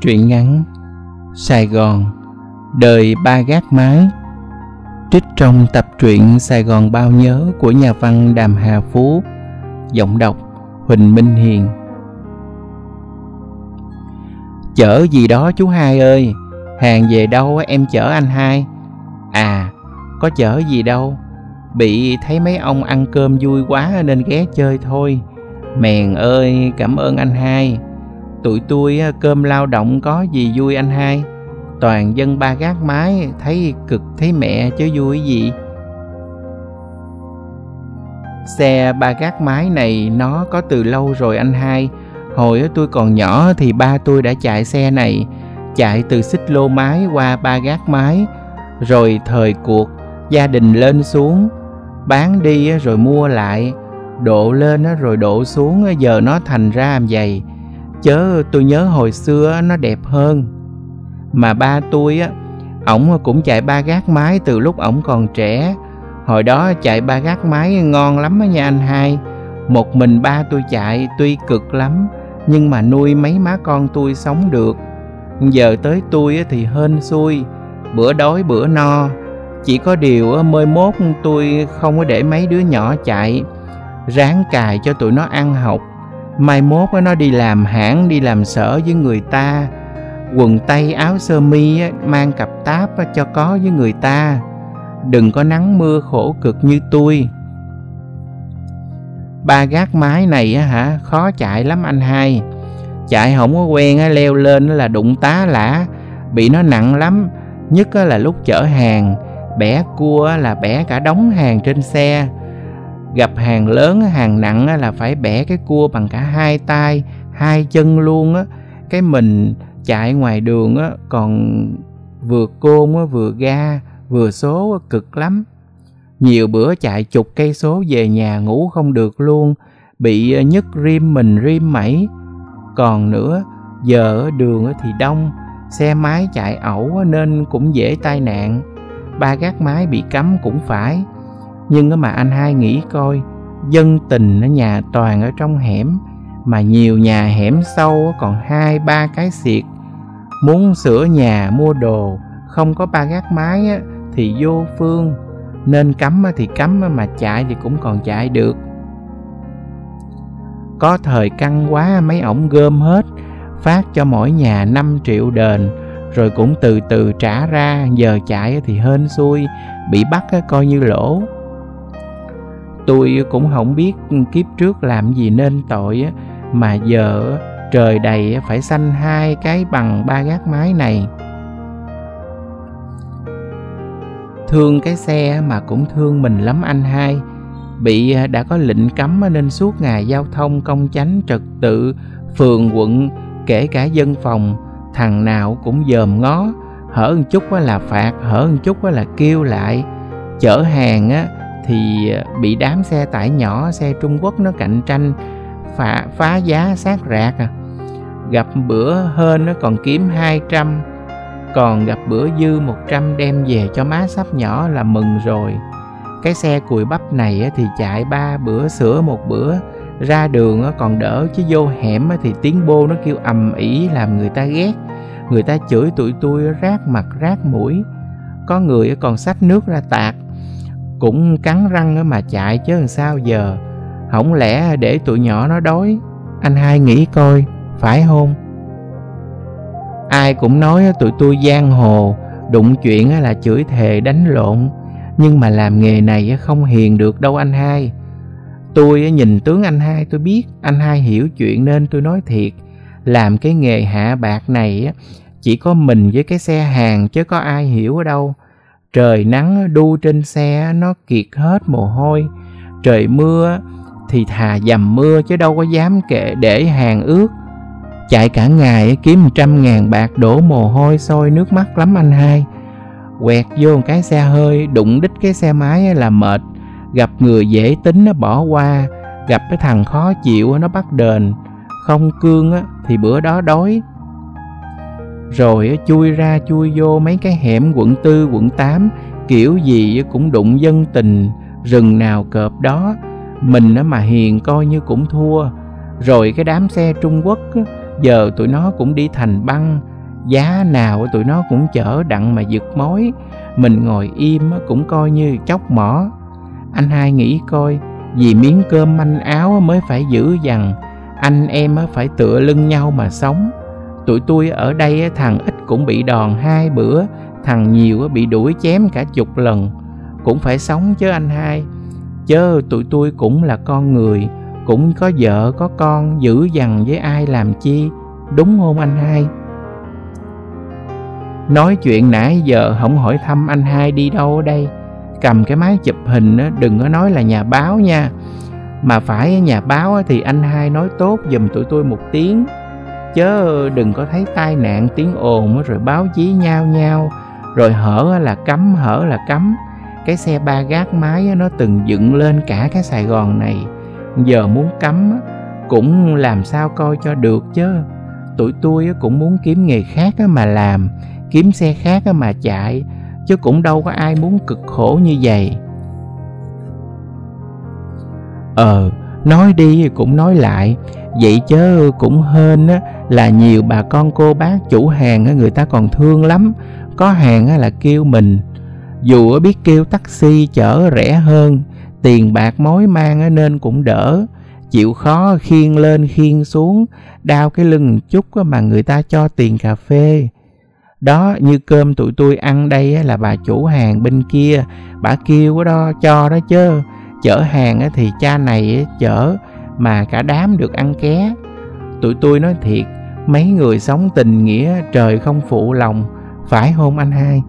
Truyện ngắn Sài Gòn, Đời ba gác mái. Trích trong tập truyện Sài Gòn bao nhớ của nhà văn Đàm Hà Phú, Giọng đọc Huỳnh Minh Hiền. Chở gì đó chú hai ơi, Hàng về đâu em chở anh hai? À có chở gì đâu, Bị thấy mấy ông ăn cơm vui quá nên ghé chơi thôi. Mèn ơi, cảm ơn anh hai. Tụi tôi à, cơm lao động có gì vui anh hai? Toàn dân ba gác mái, thấy cực, thấy mẹ chứ vui gì? Xe ba gác mái này nó có từ lâu rồi anh hai. Hồi tôi còn nhỏ thì ba tôi đã chạy xe này, Chạy từ xích lô mái qua ba gác mái. Rồi thời cuộc, gia đình lên xuống, Bán đi rồi mua lại. Độ lên rồi độ xuống giờ nó thành ra làm vậy chớ, tôi nhớ hồi xưa nó đẹp hơn. Mà ba tôi á, ổng cũng chạy ba gác mái từ lúc ổng còn trẻ. Hồi đó chạy ba gác mái ngon lắm á nha anh hai. Một mình ba tôi chạy tuy cực lắm, nhưng mà nuôi mấy má con tôi sống được. Giờ tới tôi thì hên xui, bữa đói bữa no. Chỉ có điều mơi mốt tôi không có để mấy đứa nhỏ chạy. Ráng cài cho tụi nó ăn học mai mốt nó đi làm hãng, đi làm sở với người ta. Quần tây, áo sơ mi mang cặp táp cho có với người ta. Đừng có nắng mưa khổ cực như tôi. Ba gác mái này hả, khó chạy lắm anh hai. Chạy không có quen leo lên là đụng tá lả. Bị nó nặng lắm, nhất là lúc chở hàng. Bẻ cua là bẻ cả đống hàng trên xe gặp hàng lớn, hàng nặng là phải bẻ cái cua bằng cả hai tay, hai chân luôn á. Cái mình chạy ngoài đường á, còn vừa côn á, vừa ga, vừa số cực lắm. Nhiều bữa chạy chục cây số về nhà ngủ không được luôn, bị ờ, nhức rim mình, rim mẩy. Còn nữa, giờ đường thì đông, xe máy chạy ẩu nên cũng dễ tai nạn. Ba gác mái bị cấm cũng phải nhưng mà anh hai nghĩ coi, dân tình ở nhà toàn ở trong hẻm, mà nhiều nhà hẻm sâu còn hai, ba cái xiệt. Muốn sửa nhà, mua đồ, không có ba gác mái thì vô phương. Nên cấm thì cấm mà chạy thì cũng còn chạy được. Có thời căng quá, mấy ổng gom hết, phát cho mỗi nhà 5 triệu đền, rồi cũng từ từ trả ra, giờ chạy thì hên xui, bị bắt coi như lỗ tôi cũng không biết kiếp trước làm gì nên tội mà giờ trời đầy phải sanh hai cái bằng ba gác mái này. Thương cái xe mà cũng thương mình lắm anh hai. Bị à, đã có lệnh cấm nên suốt ngày giao thông, công chánh, trật tự, phường, quận, kể cả dân phòng, thằng nào cũng dòm ngó. Hở một chút là phạt, hở một chút là kêu lại. Chở hàng á thì ờ, bị đám xe tải nhỏ xe Trung Quốc nó cạnh tranh phá, phá giá sát rạc à. Gặp bữa hơn nó còn kiếm 200 còn gặp bữa dư 100 đem về cho má sắp nhỏ là mừng rồi. Cái xe cùi bắp này thì chạy ba bữa sửa một bữa ra đường còn đỡ chứ vô hẻm thì tiếng bô nó kêu ầm ĩ làm người ta ghét. Người ta chửi tụi tôi rác mặt rác mũi. Có người còn xách nước ra tạt cũng cắn răng mà chạy chứ làm sao giờ. Không lẽ để tụi nhỏ nó đói? Anh hai nghĩ coi, phải không? Ai cũng nói tụi tôi giang hồ, đụng chuyện là chửi thề đánh lộn. Nhưng mà làm nghề này không hiền được đâu anh hai. Tôi nhìn tướng anh hai tôi biết, anh hai hiểu chuyện nên tôi nói thiệt. Làm cái nghề hạ bạc này chỉ có mình với cái xe hàng chứ có ai hiểu ở đâu trời nắng đu trên xe nó kiệt hết mồ hôi. Trời mưa thì thà dầm mưa chứ đâu có dám kệ để hàng ướt chạy cả ngày kiếm một trăm ngàn bạc đổ mồ hôi sôi nước mắt lắm anh hai. Quẹt vô một cái xe hơi, đụng đích cái xe máy là mệt. Gặp người dễ tính nó bỏ qua, gặp cái thằng khó chịu nó bắt đền. Không cương thì bữa đó đói rồi chui ra, chui vô mấy cái hẻm quận tư, quận 8 kiểu gì cũng đụng dân tình, rừng nào cợp đó. Mình mà hiền coi như cũng thua. Rồi cái đám xe trung quốc giờ tụi nó cũng đi thành băng. Giá nào tụi nó cũng chở đặng mà giật mối. Mình ngồi im cũng coi như chóc mỏ. Anh hai nghĩ coi, vì miếng cơm manh áo mới phải giữ dằn, anh em phải tựa lưng nhau mà sống tụi tôi ở đây thằng ít cũng bị đòn hai bữa, thằng nhiều bị đuổi chém cả chục lần. Cũng phải sống chứ anh hai. Chớ, tụi tôi cũng là con người, cũng có vợ, có con giữ dằn với ai làm chi, đúng không anh hai? Nói chuyện nãy giờ không hỏi thăm anh hai đi đâu ở đây. Cầm cái máy chụp hình đừng có nói là nhà báo nha. Mà phải, nhà báo thì anh hai nói tốt giùm tụi tôi một tiếng chớ đừng có thấy tai nạn tiếng ồn rồi báo chí nhao nhao. Rồi hở là cấm, hở là cấm. Cái xe ba gác máy nó từng dựng lên cả cái sài gòn này. Giờ muốn cấm cũng làm sao coi cho được chứ tụi tôi cũng muốn kiếm nghề khác mà làm, kiếm xe khác mà chạy, chứ cũng đâu có ai muốn cực khổ như vậy. Ờ nói đi cũng nói lại vậy chớ cũng hên á, là nhiều bà con cô bác chủ hàng người ta còn thương lắm. Có hàng là kêu mình. Dù biết kêu taxi chở rẻ hơn tiền bạc mối mang nên cũng đỡ. Chịu khó khiêng lên khiêng xuống đau cái lưng chút mà người ta cho tiền cà phê. Đó như cơm tụi tôi ăn đây là bà chủ hàng bên kia. Bà kêu đó cho đó chứ chở hàng thì cha này chở mà cả đám được ăn ké. Tụi tôi nói thiệt, mấy người sống tình nghĩa, trời không phụ lòng. Phải hôn anh hai?